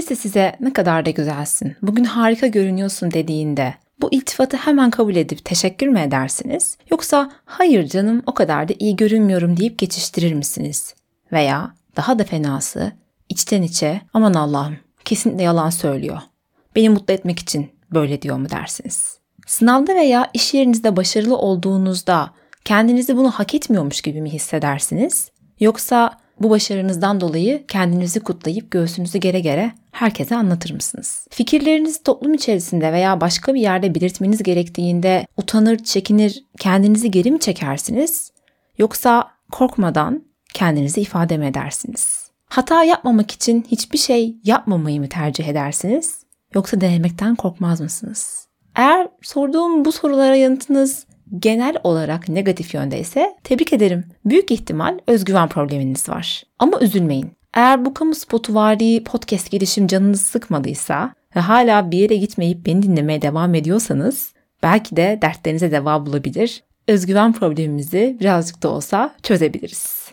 birisi size ne kadar da güzelsin, bugün harika görünüyorsun dediğinde bu iltifatı hemen kabul edip teşekkür mü edersiniz? Yoksa hayır canım o kadar da iyi görünmüyorum deyip geçiştirir misiniz? Veya daha da fenası içten içe aman Allah'ım kesinlikle yalan söylüyor. Beni mutlu etmek için böyle diyor mu dersiniz? Sınavda veya iş yerinizde başarılı olduğunuzda kendinizi bunu hak etmiyormuş gibi mi hissedersiniz? Yoksa bu başarınızdan dolayı kendinizi kutlayıp göğsünüzü gere gere herkese anlatır mısınız? Fikirlerinizi toplum içerisinde veya başka bir yerde belirtmeniz gerektiğinde utanır, çekinir, kendinizi geri mi çekersiniz? Yoksa korkmadan kendinizi ifade mi edersiniz? Hata yapmamak için hiçbir şey yapmamayı mı tercih edersiniz? Yoksa denemekten korkmaz mısınız? Eğer sorduğum bu sorulara yanıtınız genel olarak negatif yönde ise tebrik ederim. Büyük ihtimal özgüven probleminiz var. Ama üzülmeyin. Eğer bu kamu spotu vari podcast girişim canınızı sıkmadıysa ve hala bir yere gitmeyip beni dinlemeye devam ediyorsanız belki de dertlerinize deva bulabilir. Özgüven problemimizi birazcık da olsa çözebiliriz.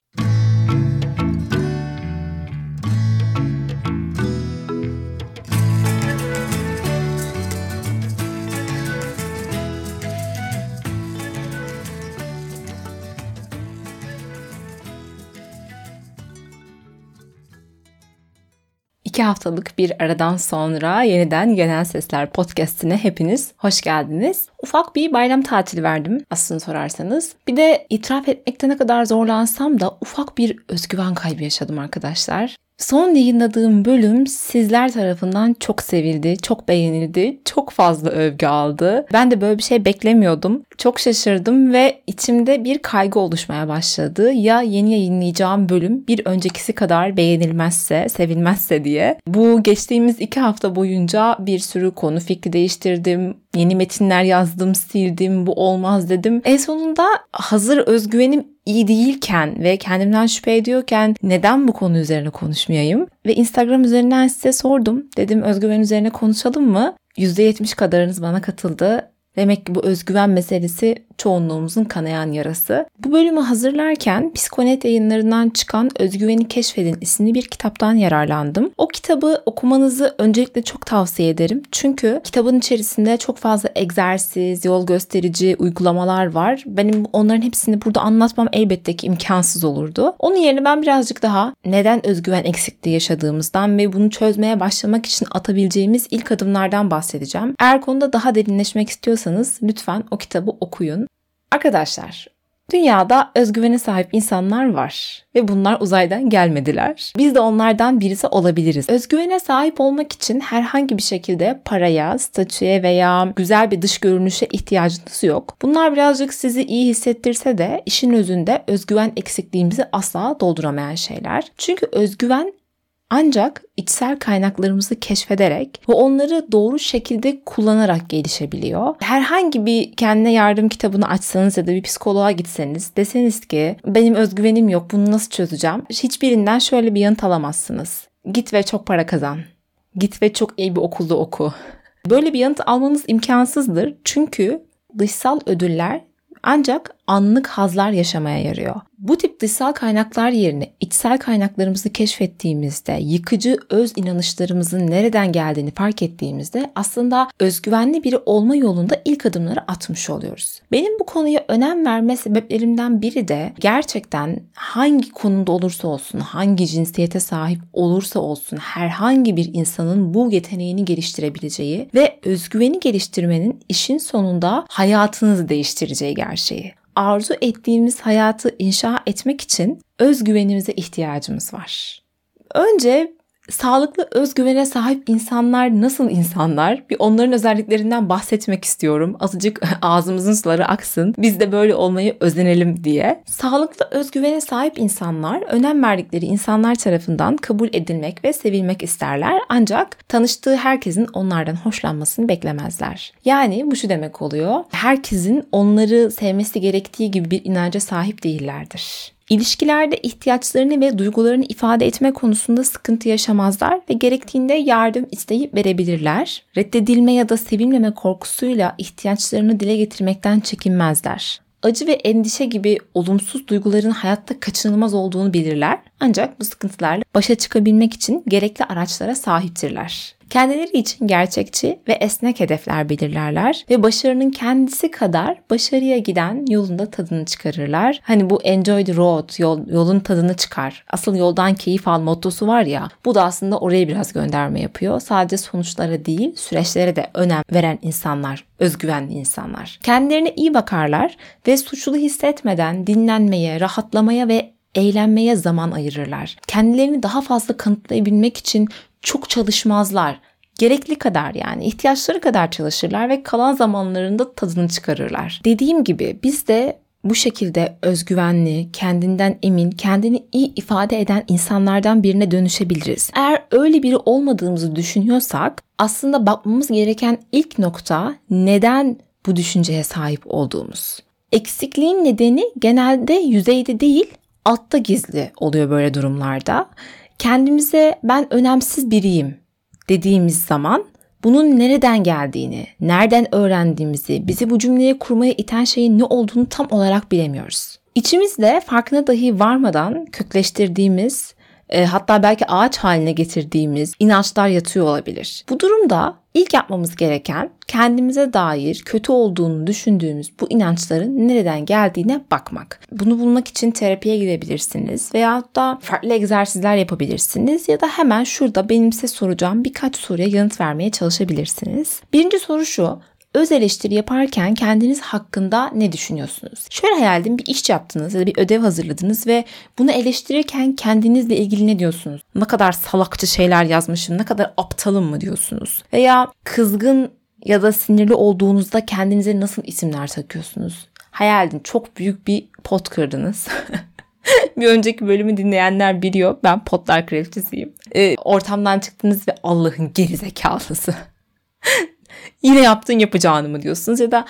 İki haftalık bir aradan sonra yeniden Genel Sesler Podcast'ine hepiniz hoş geldiniz. Ufak bir bayram tatili verdim aslında sorarsanız. Bir de itiraf etmekte ne kadar zorlansam da ufak bir özgüven kaybı yaşadım arkadaşlar. Son yayınladığım bölüm sizler tarafından çok sevildi, çok beğenildi, çok fazla övgü aldı. Ben de böyle bir şey beklemiyordum. Çok şaşırdım ve içimde bir kaygı oluşmaya başladı. Ya yeni yayınlayacağım bölüm bir öncekisi kadar beğenilmezse, sevilmezse diye. Bu geçtiğimiz iki hafta boyunca bir sürü konu fikri değiştirdim. Yeni metinler yazdım, sildim, bu olmaz dedim. En sonunda hazır özgüvenim iyi değilken ve kendimden şüphe ediyorken neden bu konu üzerine konuşmayayım? Ve Instagram üzerinden size sordum. Dedim özgüven üzerine konuşalım mı? %70 kadarınız bana katıldı. Demek ki bu özgüven meselesi çoğunluğumuzun kanayan yarası. Bu bölümü hazırlarken Psikonet yayınlarından çıkan Özgüveni Keşfedin isimli bir kitaptan yararlandım. O kitabı okumanızı öncelikle çok tavsiye ederim. Çünkü kitabın içerisinde çok fazla egzersiz, yol gösterici uygulamalar var. Benim onların hepsini burada anlatmam elbette ki imkansız olurdu. Onun yerine ben birazcık daha neden özgüven eksikliği yaşadığımızdan ve bunu çözmeye başlamak için atabileceğimiz ilk adımlardan bahsedeceğim. Eğer konuda daha derinleşmek istiyorsanız lütfen o kitabı okuyun. Arkadaşlar, dünyada özgüvene sahip insanlar var ve bunlar uzaydan gelmediler. Biz de onlardan birisi olabiliriz. Özgüvene sahip olmak için herhangi bir şekilde paraya, statüye veya güzel bir dış görünüşe ihtiyacınız yok. Bunlar birazcık sizi iyi hissettirse de işin özünde özgüven eksikliğimizi asla dolduramayan şeyler. Çünkü özgüven ancak içsel kaynaklarımızı keşfederek ve onları doğru şekilde kullanarak gelişebiliyor. Herhangi bir kendine yardım kitabını açsanız ya da bir psikoloğa gitseniz deseniz ki benim özgüvenim yok bunu nasıl çözeceğim? Hiçbirinden şöyle bir yanıt alamazsınız. Git ve çok para kazan. Git ve çok iyi bir okulda oku. Böyle bir yanıt almanız imkansızdır. Çünkü dışsal ödüller ancak anlık hazlar yaşamaya yarıyor. Bu tip dışsal kaynaklar yerine içsel kaynaklarımızı keşfettiğimizde, yıkıcı öz inanışlarımızın nereden geldiğini fark ettiğimizde aslında özgüvenli biri olma yolunda ilk adımları atmış oluyoruz. Benim bu konuya önem verme sebeplerimden biri de gerçekten hangi konuda olursa olsun, hangi cinsiyete sahip olursa olsun herhangi bir insanın bu yeteneğini geliştirebileceği ve özgüveni geliştirmenin işin sonunda hayatınızı değiştireceği gerçeği arzu ettiğimiz hayatı inşa etmek için özgüvenimize ihtiyacımız var. Önce sağlıklı özgüvene sahip insanlar nasıl insanlar? Bir onların özelliklerinden bahsetmek istiyorum. Azıcık ağzımızın suları aksın. Biz de böyle olmayı özenelim diye. Sağlıklı özgüvene sahip insanlar önem verdikleri insanlar tarafından kabul edilmek ve sevilmek isterler. Ancak tanıştığı herkesin onlardan hoşlanmasını beklemezler. Yani bu şu demek oluyor. Herkesin onları sevmesi gerektiği gibi bir inanca sahip değillerdir. İlişkilerde ihtiyaçlarını ve duygularını ifade etme konusunda sıkıntı yaşamazlar ve gerektiğinde yardım isteyip verebilirler. Reddedilme ya da sevilmeme korkusuyla ihtiyaçlarını dile getirmekten çekinmezler. acı ve endişe gibi olumsuz duyguların hayatta kaçınılmaz olduğunu bilirler. Ancak bu sıkıntılarla başa çıkabilmek için gerekli araçlara sahiptirler. Kendileri için gerçekçi ve esnek hedefler belirlerler ve başarının kendisi kadar başarıya giden yolunda tadını çıkarırlar. Hani bu enjoy the road, yol, yolun tadını çıkar. Asıl yoldan keyif al mottosu var ya, bu da aslında oraya biraz gönderme yapıyor. Sadece sonuçlara değil, süreçlere de önem veren insanlar, özgüvenli insanlar. Kendilerine iyi bakarlar ve suçlu hissetmeden dinlenmeye, rahatlamaya ve eğlenmeye zaman ayırırlar. Kendilerini daha fazla kanıtlayabilmek için çok çalışmazlar. Gerekli kadar yani ihtiyaçları kadar çalışırlar ve kalan zamanlarında tadını çıkarırlar. Dediğim gibi biz de bu şekilde özgüvenli, kendinden emin, kendini iyi ifade eden insanlardan birine dönüşebiliriz. Eğer öyle biri olmadığımızı düşünüyorsak aslında bakmamız gereken ilk nokta neden bu düşünceye sahip olduğumuz. Eksikliğin nedeni genelde yüzeyde değil, altta gizli oluyor böyle durumlarda. Kendimize ben önemsiz biriyim dediğimiz zaman bunun nereden geldiğini, nereden öğrendiğimizi, bizi bu cümleye kurmaya iten şeyin ne olduğunu tam olarak bilemiyoruz. İçimizde farkına dahi varmadan kökleştirdiğimiz e, hatta belki ağaç haline getirdiğimiz inançlar yatıyor olabilir. Bu durumda ilk yapmamız gereken kendimize dair kötü olduğunu düşündüğümüz bu inançların nereden geldiğine bakmak. Bunu bulmak için terapiye gidebilirsiniz veya da farklı egzersizler yapabilirsiniz ya da hemen şurada benim size soracağım birkaç soruya yanıt vermeye çalışabilirsiniz. Birinci soru şu öz eleştiri yaparken kendiniz hakkında ne düşünüyorsunuz? Şöyle hayal edin bir iş yaptınız ya da bir ödev hazırladınız ve bunu eleştirirken kendinizle ilgili ne diyorsunuz? Ne kadar salakça şeyler yazmışım, ne kadar aptalım mı diyorsunuz? Veya kızgın ya da sinirli olduğunuzda kendinize nasıl isimler takıyorsunuz? Hayal edin çok büyük bir pot kırdınız. bir önceki bölümü dinleyenler biliyor. Ben potlar kraliçesiyim. Ee, ortamdan çıktınız ve Allah'ın gerizekalısı yine yaptın yapacağını mı diyorsunuz ya da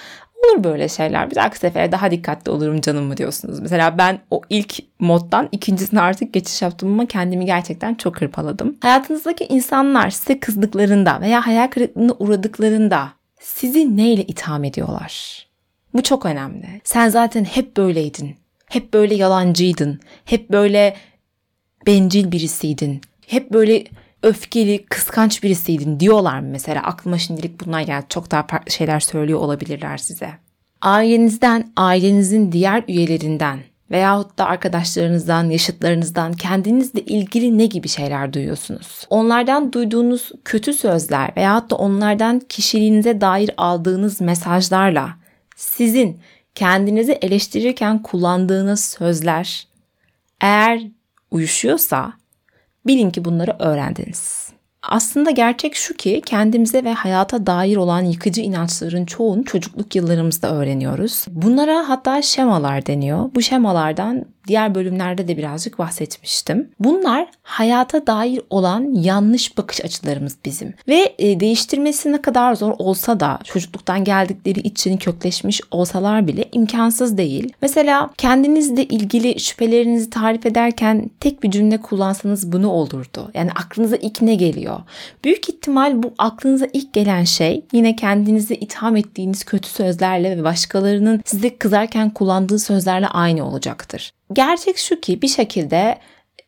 olur böyle şeyler. Bir dahaki sefere daha dikkatli olurum canım mı diyorsunuz. Mesela ben o ilk moddan ikincisine artık geçiş yaptım ama kendimi gerçekten çok hırpaladım. Hayatınızdaki insanlar size kızdıklarında veya hayal kırıklığına uğradıklarında sizi neyle itham ediyorlar? Bu çok önemli. Sen zaten hep böyleydin. Hep böyle yalancıydın. Hep böyle bencil birisiydin. Hep böyle öfkeli, kıskanç birisiydin diyorlar mı mesela? Aklıma şimdilik bunlar geldi. Çok daha farklı şeyler söylüyor olabilirler size. Ailenizden, ailenizin diğer üyelerinden veyahut da arkadaşlarınızdan, yaşıtlarınızdan kendinizle ilgili ne gibi şeyler duyuyorsunuz? Onlardan duyduğunuz kötü sözler veyahut da onlardan kişiliğinize dair aldığınız mesajlarla sizin kendinizi eleştirirken kullandığınız sözler eğer uyuşuyorsa Bilin ki bunları öğrendiniz. Aslında gerçek şu ki kendimize ve hayata dair olan yıkıcı inançların çoğunu çocukluk yıllarımızda öğreniyoruz. Bunlara hatta şemalar deniyor. Bu şemalardan diğer bölümlerde de birazcık bahsetmiştim. Bunlar hayata dair olan yanlış bakış açılarımız bizim. Ve e, değiştirmesi ne kadar zor olsa da çocukluktan geldikleri için kökleşmiş olsalar bile imkansız değil. Mesela kendinizle ilgili şüphelerinizi tarif ederken tek bir cümle kullansanız bunu olurdu. Yani aklınıza ilk ne geliyor? Büyük ihtimal bu aklınıza ilk gelen şey yine kendinizi itham ettiğiniz kötü sözlerle ve başkalarının size kızarken kullandığı sözlerle aynı olacaktır. Gerçek şu ki bir şekilde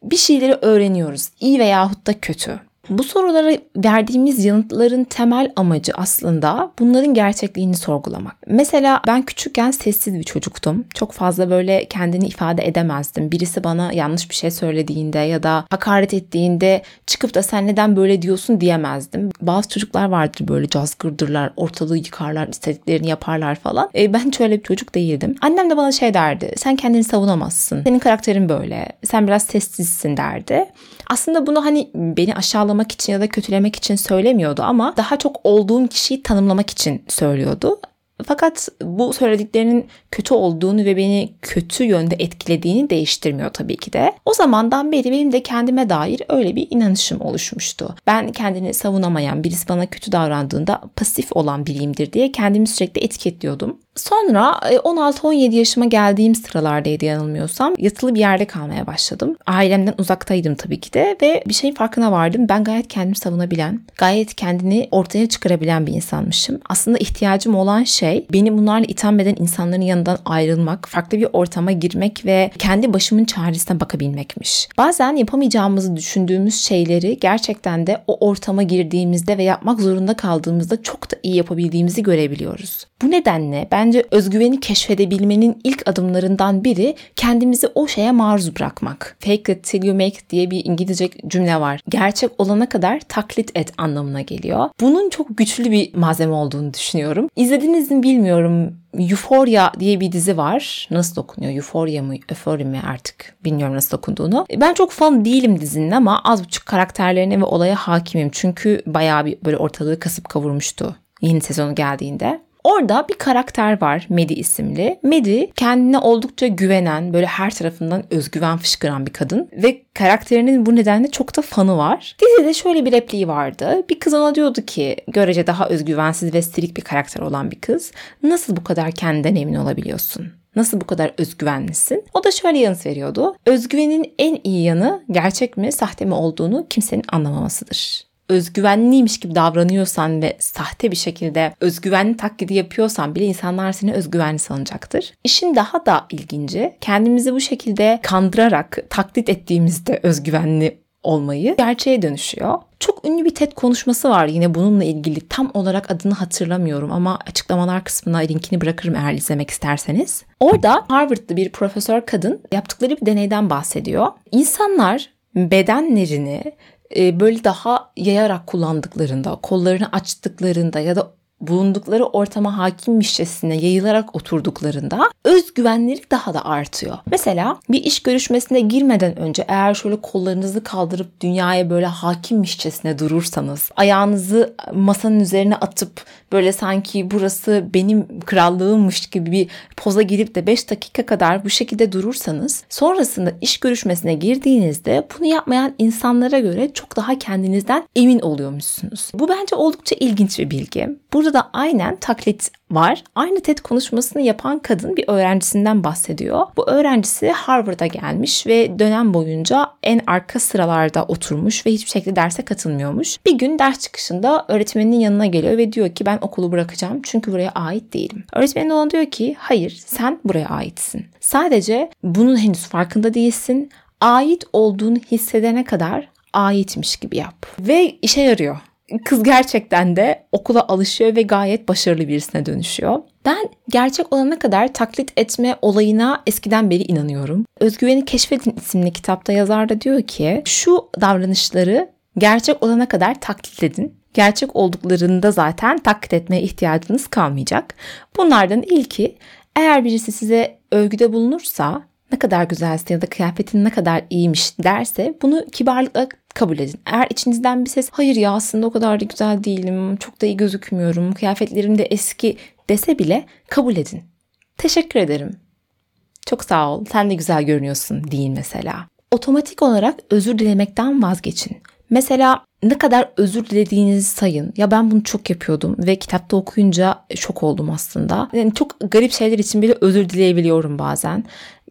bir şeyleri öğreniyoruz. iyi veyahut da kötü. Bu sorulara verdiğimiz yanıtların temel amacı aslında bunların gerçekliğini sorgulamak. Mesela ben küçükken sessiz bir çocuktum. Çok fazla böyle kendini ifade edemezdim. Birisi bana yanlış bir şey söylediğinde ya da hakaret ettiğinde çıkıp da sen neden böyle diyorsun diyemezdim. Bazı çocuklar vardır böyle cazgırdırlar, ortalığı yıkarlar, istediklerini yaparlar falan. E, ben hiç bir çocuk değildim. Annem de bana şey derdi. Sen kendini savunamazsın. Senin karakterin böyle. Sen biraz sessizsin derdi. Aslında bunu hani beni aşağılamak için ya da kötülemek için söylemiyordu ama daha çok olduğum kişiyi tanımlamak için söylüyordu. Fakat bu söylediklerinin kötü olduğunu ve beni kötü yönde etkilediğini değiştirmiyor tabii ki de. O zamandan beri benim de kendime dair öyle bir inanışım oluşmuştu. Ben kendini savunamayan, birisi bana kötü davrandığında pasif olan biriyimdir diye kendimi sürekli etiketliyordum. Sonra 16-17 e, yaşıma geldiğim sıralardaydı yanılmıyorsam yatılı bir yerde kalmaya başladım. Ailemden uzaktaydım tabii ki de ve bir şeyin farkına vardım. Ben gayet kendimi savunabilen, gayet kendini ortaya çıkarabilen bir insanmışım. Aslında ihtiyacım olan şey şey beni bunlarla itham eden insanların yanından ayrılmak, farklı bir ortama girmek ve kendi başımın çaresine bakabilmekmiş. Bazen yapamayacağımızı düşündüğümüz şeyleri gerçekten de o ortama girdiğimizde ve yapmak zorunda kaldığımızda çok da iyi yapabildiğimizi görebiliyoruz. Bu nedenle bence özgüveni keşfedebilmenin ilk adımlarından biri kendimizi o şeye maruz bırakmak. Fake it till you make diye bir İngilizce cümle var. Gerçek olana kadar taklit et anlamına geliyor. Bunun çok güçlü bir malzeme olduğunu düşünüyorum. İzlediniz mi bilmiyorum. Euphoria diye bir dizi var. Nasıl okunuyor? Euphoria mı? Euphoria mi artık? Bilmiyorum nasıl okunduğunu. Ben çok fan değilim dizinin ama az buçuk karakterlerine ve olaya hakimim. Çünkü bayağı bir böyle ortalığı kasıp kavurmuştu yeni sezonu geldiğinde. Orada bir karakter var Medi isimli. Medi kendine oldukça güvenen, böyle her tarafından özgüven fışkıran bir kadın ve karakterinin bu nedenle çok da fanı var. Dizide şöyle bir repliği vardı. Bir kız ona diyordu ki görece daha özgüvensiz ve silik bir karakter olan bir kız. Nasıl bu kadar kendinden emin olabiliyorsun? Nasıl bu kadar özgüvenlisin? O da şöyle yanıt veriyordu. Özgüvenin en iyi yanı gerçek mi, sahte mi olduğunu kimsenin anlamamasıdır özgüvenliymiş gibi davranıyorsan ve sahte bir şekilde özgüvenli taklidi yapıyorsan bile insanlar seni özgüvenli sanacaktır. İşin daha da ilginci kendimizi bu şekilde kandırarak taklit ettiğimizde özgüvenli olmayı gerçeğe dönüşüyor. Çok ünlü bir TED konuşması var yine bununla ilgili. Tam olarak adını hatırlamıyorum ama açıklamalar kısmına linkini bırakırım eğer izlemek isterseniz. Orada Harvard'lı bir profesör kadın yaptıkları bir deneyden bahsediyor. İnsanlar bedenlerini böyle daha yayarak kullandıklarında, kollarını açtıklarında ya da bulundukları ortama hakimmişçesine yayılarak oturduklarında özgüvenleri daha da artıyor. Mesela bir iş görüşmesine girmeden önce eğer şöyle kollarınızı kaldırıp dünyaya böyle hakimmişçesine durursanız, ayağınızı masanın üzerine atıp böyle sanki burası benim krallığımmış gibi bir poza girip de 5 dakika kadar bu şekilde durursanız sonrasında iş görüşmesine girdiğinizde bunu yapmayan insanlara göre çok daha kendinizden emin oluyormuşsunuz. Bu bence oldukça ilginç bir bilgi. Burada da aynen taklit var. Aynı TED konuşmasını yapan kadın bir öğrencisinden bahsediyor. Bu öğrencisi Harvard'a gelmiş ve dönem boyunca en arka sıralarda oturmuş ve hiçbir şekilde derse katılmıyormuş. Bir gün ders çıkışında öğretmeninin yanına geliyor ve diyor ki ben okulu bırakacağım çünkü buraya ait değilim. Öğretmenin ona diyor ki hayır sen buraya aitsin. Sadece bunun henüz farkında değilsin. Ait olduğunu hissedene kadar aitmiş gibi yap. Ve işe yarıyor kız gerçekten de okula alışıyor ve gayet başarılı birisine dönüşüyor. Ben gerçek olana kadar taklit etme olayına eskiden beri inanıyorum. Özgüveni Keşfedin isimli kitapta yazar da diyor ki şu davranışları gerçek olana kadar taklit edin. Gerçek olduklarında zaten taklit etmeye ihtiyacınız kalmayacak. Bunlardan ilki eğer birisi size övgüde bulunursa ne kadar güzelsin ya da kıyafetin ne kadar iyiymiş derse bunu kibarlıkla kabul edin. Eğer içinizden bir ses hayır ya aslında o kadar da güzel değilim, çok da iyi gözükmüyorum, kıyafetlerim de eski dese bile kabul edin. Teşekkür ederim. Çok sağ ol, sen de güzel görünüyorsun deyin mesela. Otomatik olarak özür dilemekten vazgeçin. Mesela ne kadar özür dilediğinizi sayın. Ya ben bunu çok yapıyordum ve kitapta okuyunca şok oldum aslında. Yani çok garip şeyler için bile özür dileyebiliyorum bazen.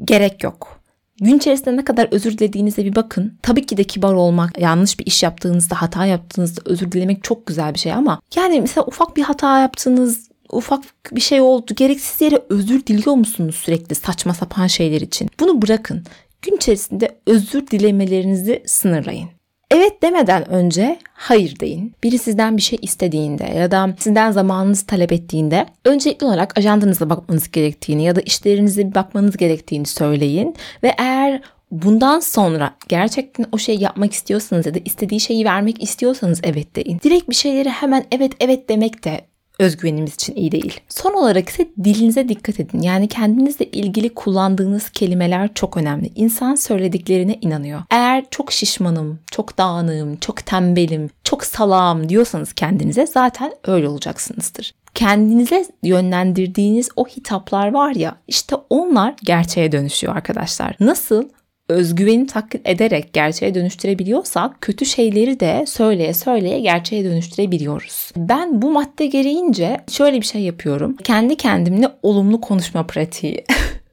Gerek yok. Gün içerisinde ne kadar özür dilediğinize bir bakın. Tabii ki de kibar olmak, yanlış bir iş yaptığınızda, hata yaptığınızda özür dilemek çok güzel bir şey ama yani mesela ufak bir hata yaptığınız, ufak bir şey oldu. Gereksiz yere özür diliyor musunuz sürekli saçma sapan şeyler için? Bunu bırakın. Gün içerisinde özür dilemelerinizi sınırlayın. Evet demeden önce hayır deyin. Biri sizden bir şey istediğinde ya da sizden zamanınızı talep ettiğinde öncelikli olarak ajandanıza bakmanız gerektiğini ya da işlerinize bir bakmanız gerektiğini söyleyin ve eğer bundan sonra gerçekten o şeyi yapmak istiyorsanız ya da istediği şeyi vermek istiyorsanız evet deyin. Direkt bir şeyleri hemen evet evet demek de özgüvenimiz için iyi değil. Son olarak ise dilinize dikkat edin. Yani kendinizle ilgili kullandığınız kelimeler çok önemli. İnsan söylediklerine inanıyor. Eğer çok şişmanım, çok dağınığım, çok tembelim, çok salağım diyorsanız kendinize zaten öyle olacaksınızdır kendinize yönlendirdiğiniz o hitaplar var ya işte onlar gerçeğe dönüşüyor arkadaşlar. Nasıl özgüveni taklit ederek gerçeğe dönüştürebiliyorsak kötü şeyleri de söyleye söyleye gerçeğe dönüştürebiliyoruz. Ben bu madde gereğince şöyle bir şey yapıyorum. Kendi kendimle olumlu konuşma pratiği.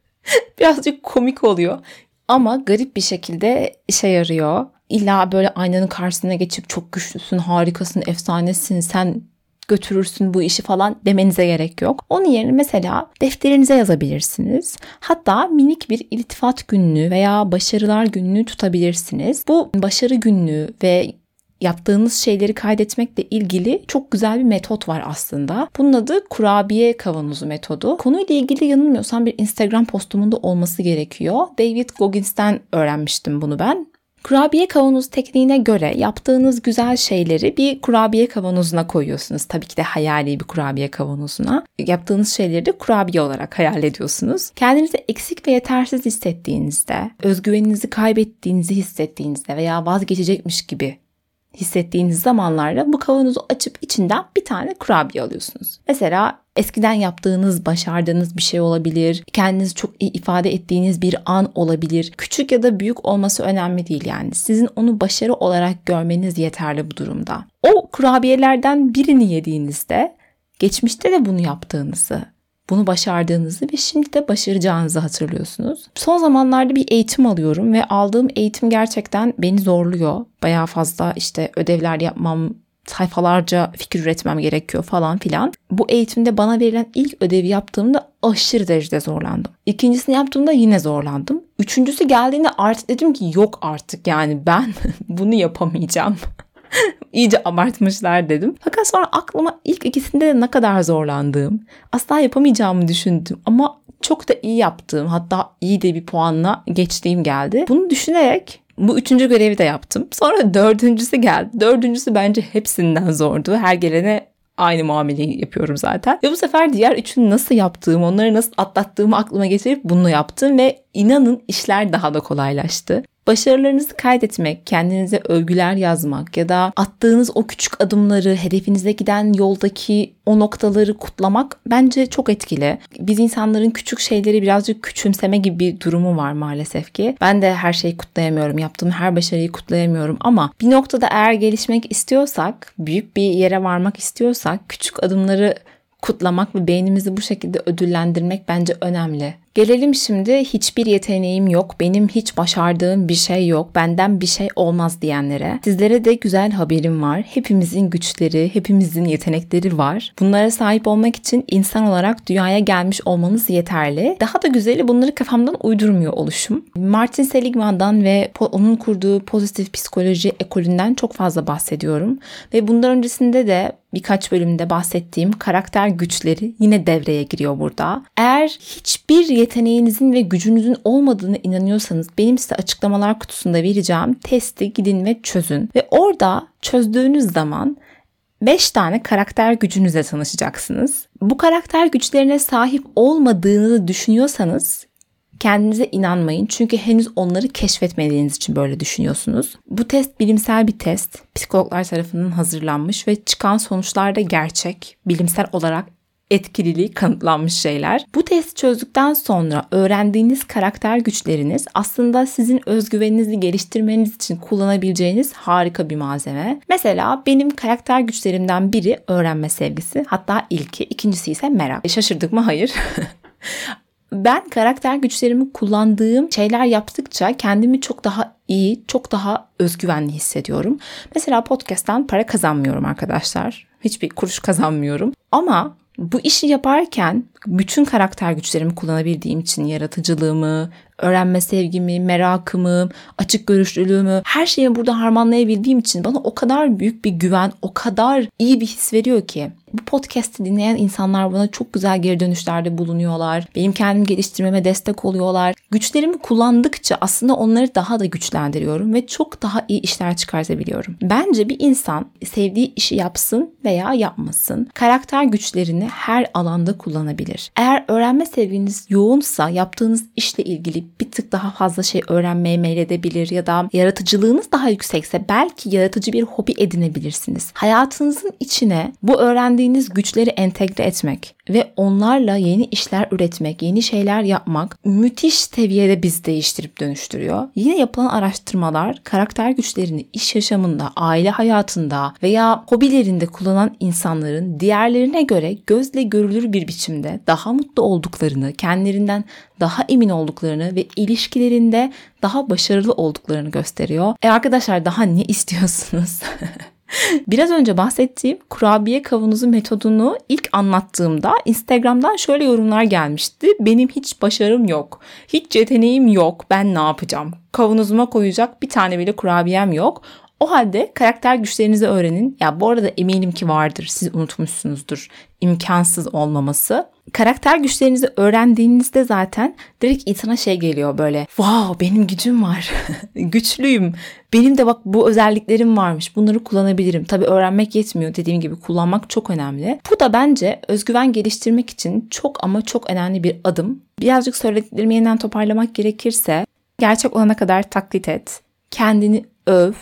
Birazcık komik oluyor ama garip bir şekilde işe yarıyor. İlla böyle aynanın karşısına geçip çok güçlüsün, harikasın, efsanesin, sen götürürsün bu işi falan demenize gerek yok. Onun yerine mesela defterinize yazabilirsiniz. Hatta minik bir iltifat günlüğü veya başarılar günlüğü tutabilirsiniz. Bu başarı günlüğü ve yaptığınız şeyleri kaydetmekle ilgili çok güzel bir metot var aslında. Bunun adı kurabiye kavanozu metodu. Konuyla ilgili yanılmıyorsam bir Instagram postumunda olması gerekiyor. David Goggins'ten öğrenmiştim bunu ben. Kurabiye kavanoz tekniğine göre yaptığınız güzel şeyleri bir kurabiye kavanozuna koyuyorsunuz. Tabii ki de hayali bir kurabiye kavanozuna. Yaptığınız şeyleri de kurabiye olarak hayal ediyorsunuz. Kendinizi eksik ve yetersiz hissettiğinizde, özgüveninizi kaybettiğinizi hissettiğinizde veya vazgeçecekmiş gibi hissettiğiniz zamanlarda bu kavanozu açıp içinden bir tane kurabiye alıyorsunuz. Mesela eskiden yaptığınız, başardığınız bir şey olabilir. Kendinizi çok iyi ifade ettiğiniz bir an olabilir. Küçük ya da büyük olması önemli değil yani. Sizin onu başarı olarak görmeniz yeterli bu durumda. O kurabiyelerden birini yediğinizde geçmişte de bunu yaptığınızı bunu başardığınızı ve şimdi de başaracağınızı hatırlıyorsunuz. Son zamanlarda bir eğitim alıyorum ve aldığım eğitim gerçekten beni zorluyor. Bayağı fazla işte ödevler yapmam, sayfalarca fikir üretmem gerekiyor falan filan. Bu eğitimde bana verilen ilk ödevi yaptığımda aşırı derecede zorlandım. İkincisini yaptığımda yine zorlandım. Üçüncüsü geldiğinde artık dedim ki yok artık yani ben bunu yapamayacağım. İyice abartmışlar dedim. Fakat sonra aklıma ilk ikisinde de ne kadar zorlandığım, asla yapamayacağımı düşündüm ama çok da iyi yaptığım hatta iyi de bir puanla geçtiğim geldi. Bunu düşünerek bu üçüncü görevi de yaptım. Sonra dördüncüsü geldi. Dördüncüsü bence hepsinden zordu. Her gelene aynı muameleyi yapıyorum zaten. Ve bu sefer diğer üçünü nasıl yaptığım, onları nasıl atlattığımı aklıma getirip bunu yaptım ve inanın işler daha da kolaylaştı. Başarılarınızı kaydetmek, kendinize övgüler yazmak ya da attığınız o küçük adımları, hedefinize giden yoldaki o noktaları kutlamak bence çok etkili. Biz insanların küçük şeyleri birazcık küçümseme gibi bir durumu var maalesef ki. Ben de her şeyi kutlayamıyorum. Yaptığım her başarıyı kutlayamıyorum ama bir noktada eğer gelişmek istiyorsak, büyük bir yere varmak istiyorsak küçük adımları kutlamak ve beynimizi bu şekilde ödüllendirmek bence önemli. Gelelim şimdi hiçbir yeteneğim yok, benim hiç başardığım bir şey yok, benden bir şey olmaz diyenlere. Sizlere de güzel haberim var. Hepimizin güçleri, hepimizin yetenekleri var. Bunlara sahip olmak için insan olarak dünyaya gelmiş olmanız yeterli. Daha da güzeli bunları kafamdan uydurmuyor oluşum. Martin Seligman'dan ve onun kurduğu pozitif psikoloji ekolünden çok fazla bahsediyorum. Ve bundan öncesinde de birkaç bölümde bahsettiğim karakter güçleri yine devreye giriyor burada. Eğer hiçbir yeteneğinizin ve gücünüzün olmadığını inanıyorsanız benim size açıklamalar kutusunda vereceğim testi gidin ve çözün. Ve orada çözdüğünüz zaman 5 tane karakter gücünüzle tanışacaksınız. Bu karakter güçlerine sahip olmadığınızı düşünüyorsanız kendinize inanmayın. Çünkü henüz onları keşfetmediğiniz için böyle düşünüyorsunuz. Bu test bilimsel bir test. Psikologlar tarafından hazırlanmış ve çıkan sonuçlar da gerçek. Bilimsel olarak etkililiği kanıtlanmış şeyler. Bu testi çözdükten sonra öğrendiğiniz karakter güçleriniz aslında sizin özgüveninizi geliştirmeniz için kullanabileceğiniz harika bir malzeme. Mesela benim karakter güçlerimden biri öğrenme sevgisi. Hatta ilki, ikincisi ise merak. Şaşırdık mı? Hayır. ben karakter güçlerimi kullandığım şeyler yaptıkça kendimi çok daha iyi, çok daha özgüvenli hissediyorum. Mesela podcast'tan para kazanmıyorum arkadaşlar. Hiçbir kuruş kazanmıyorum. Ama bu işi yaparken bütün karakter güçlerimi kullanabildiğim için yaratıcılığımı, öğrenme sevgimi, merakımı, açık görüşlülüğümü her şeyi burada harmanlayabildiğim için bana o kadar büyük bir güven, o kadar iyi bir his veriyor ki. Bu podcast'i dinleyen insanlar bana çok güzel geri dönüşlerde bulunuyorlar. Benim kendimi geliştirmeme destek oluyorlar. Güçlerimi kullandıkça aslında onları daha da güçlendiriyorum ve çok daha iyi işler çıkartabiliyorum. Bence bir insan sevdiği işi yapsın veya yapmasın. Karakter güçlerini her alanda kullanabilir. Eğer öğrenme sevginiz yoğunsa yaptığınız işle ilgili bir tık daha fazla şey öğrenmeye meyledebilir ya da yaratıcılığınız daha yüksekse belki yaratıcı bir hobi edinebilirsiniz. Hayatınızın içine bu öğrendiğiniz güçleri entegre etmek ve onlarla yeni işler üretmek, yeni şeyler yapmak müthiş seviyede bizi değiştirip dönüştürüyor. Yine yapılan araştırmalar karakter güçlerini iş yaşamında, aile hayatında veya hobilerinde kullanan insanların diğerlerine göre gözle görülür bir biçimde daha mutlu olduklarını, kendilerinden daha emin olduklarını ve ilişkilerinde daha başarılı olduklarını gösteriyor. E arkadaşlar daha ne istiyorsunuz? Biraz önce bahsettiğim kurabiye kavanozu metodunu ilk anlattığımda Instagram'dan şöyle yorumlar gelmişti. Benim hiç başarım yok. Hiç yeteneğim yok. Ben ne yapacağım? Kavanozuma koyacak bir tane bile kurabiyem yok. O halde karakter güçlerinizi öğrenin. Ya bu arada eminim ki vardır. Siz unutmuşsunuzdur. İmkansız olmaması. Karakter güçlerinizi öğrendiğinizde zaten direkt insana şey geliyor böyle. Wow benim gücüm var. Güçlüyüm. Benim de bak bu özelliklerim varmış. Bunları kullanabilirim. Tabii öğrenmek yetmiyor. Dediğim gibi kullanmak çok önemli. Bu da bence özgüven geliştirmek için çok ama çok önemli bir adım. Birazcık söylediklerimi yeniden toparlamak gerekirse gerçek olana kadar taklit et. Kendini öv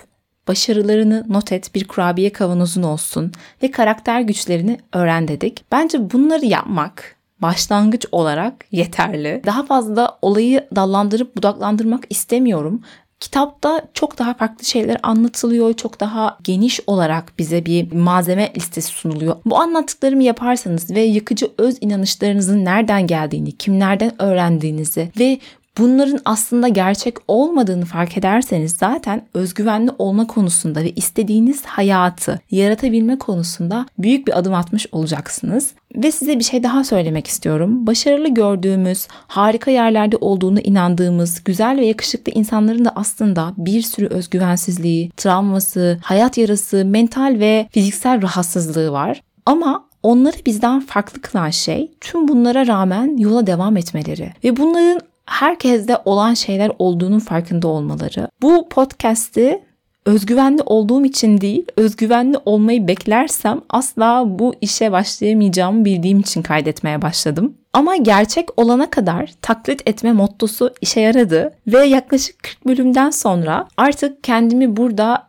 Başarılarını not et, bir kurabiye kavanozun olsun ve karakter güçlerini öğren dedik. Bence bunları yapmak başlangıç olarak yeterli. Daha fazla olayı dallandırıp budaklandırmak istemiyorum. Kitapta çok daha farklı şeyler anlatılıyor. Çok daha geniş olarak bize bir malzeme listesi sunuluyor. Bu anlattıklarımı yaparsanız ve yıkıcı öz inanışlarınızın nereden geldiğini, kimlerden öğrendiğinizi ve bunların aslında gerçek olmadığını fark ederseniz zaten özgüvenli olma konusunda ve istediğiniz hayatı yaratabilme konusunda büyük bir adım atmış olacaksınız. Ve size bir şey daha söylemek istiyorum. Başarılı gördüğümüz, harika yerlerde olduğunu inandığımız, güzel ve yakışıklı insanların da aslında bir sürü özgüvensizliği, travması, hayat yarası, mental ve fiziksel rahatsızlığı var. Ama onları bizden farklı kılan şey tüm bunlara rağmen yola devam etmeleri ve bunların herkeste olan şeyler olduğunun farkında olmaları. Bu podcast'i özgüvenli olduğum için değil, özgüvenli olmayı beklersem asla bu işe başlayamayacağımı bildiğim için kaydetmeye başladım. Ama gerçek olana kadar taklit etme mottosu işe yaradı ve yaklaşık 40 bölümden sonra artık kendimi burada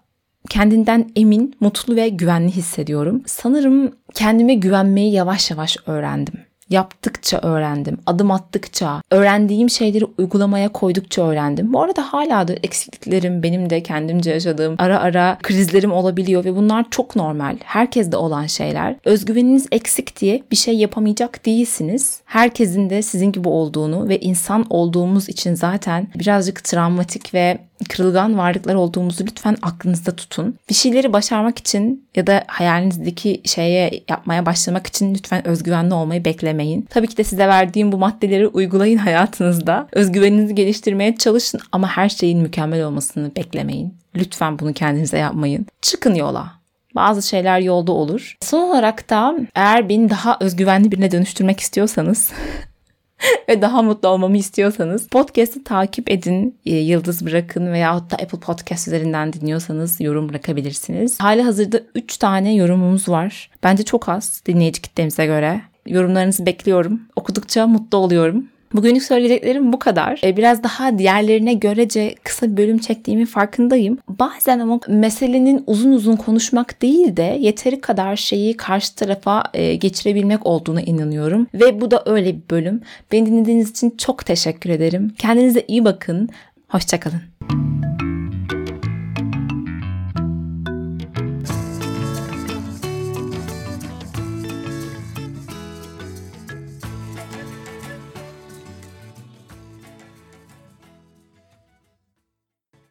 kendinden emin, mutlu ve güvenli hissediyorum. Sanırım kendime güvenmeyi yavaş yavaş öğrendim yaptıkça öğrendim. Adım attıkça, öğrendiğim şeyleri uygulamaya koydukça öğrendim. Bu arada hala da eksikliklerim, benim de kendimce yaşadığım ara ara krizlerim olabiliyor ve bunlar çok normal. Herkeste olan şeyler. Özgüveniniz eksik diye bir şey yapamayacak değilsiniz. Herkesin de sizin gibi olduğunu ve insan olduğumuz için zaten birazcık travmatik ve kırılgan varlıklar olduğumuzu lütfen aklınızda tutun. Bir şeyleri başarmak için ya da hayalinizdeki şeye yapmaya başlamak için lütfen özgüvenli olmayı beklemeyin. Tabii ki de size verdiğim bu maddeleri uygulayın hayatınızda. Özgüveninizi geliştirmeye çalışın ama her şeyin mükemmel olmasını beklemeyin. Lütfen bunu kendinize yapmayın. Çıkın yola. Bazı şeyler yolda olur. Son olarak da eğer beni daha özgüvenli birine dönüştürmek istiyorsanız ve daha mutlu olmamı istiyorsanız podcast'i takip edin, e, yıldız bırakın veya da Apple Podcast üzerinden dinliyorsanız yorum bırakabilirsiniz. Hali hazırda 3 tane yorumumuz var. Bence çok az dinleyici kitlemize göre. Yorumlarınızı bekliyorum. Okudukça mutlu oluyorum. Bugünlük söyleyeceklerim bu kadar. E, biraz daha diğerlerine görece kısa bir bölüm çektiğimi farkındayım. Bazen ama meselenin uzun uzun konuşmak değil de yeteri kadar şeyi karşı tarafa e, geçirebilmek olduğuna inanıyorum. Ve bu da öyle bir bölüm. Beni dinlediğiniz için çok teşekkür ederim. Kendinize iyi bakın. Hoşçakalın.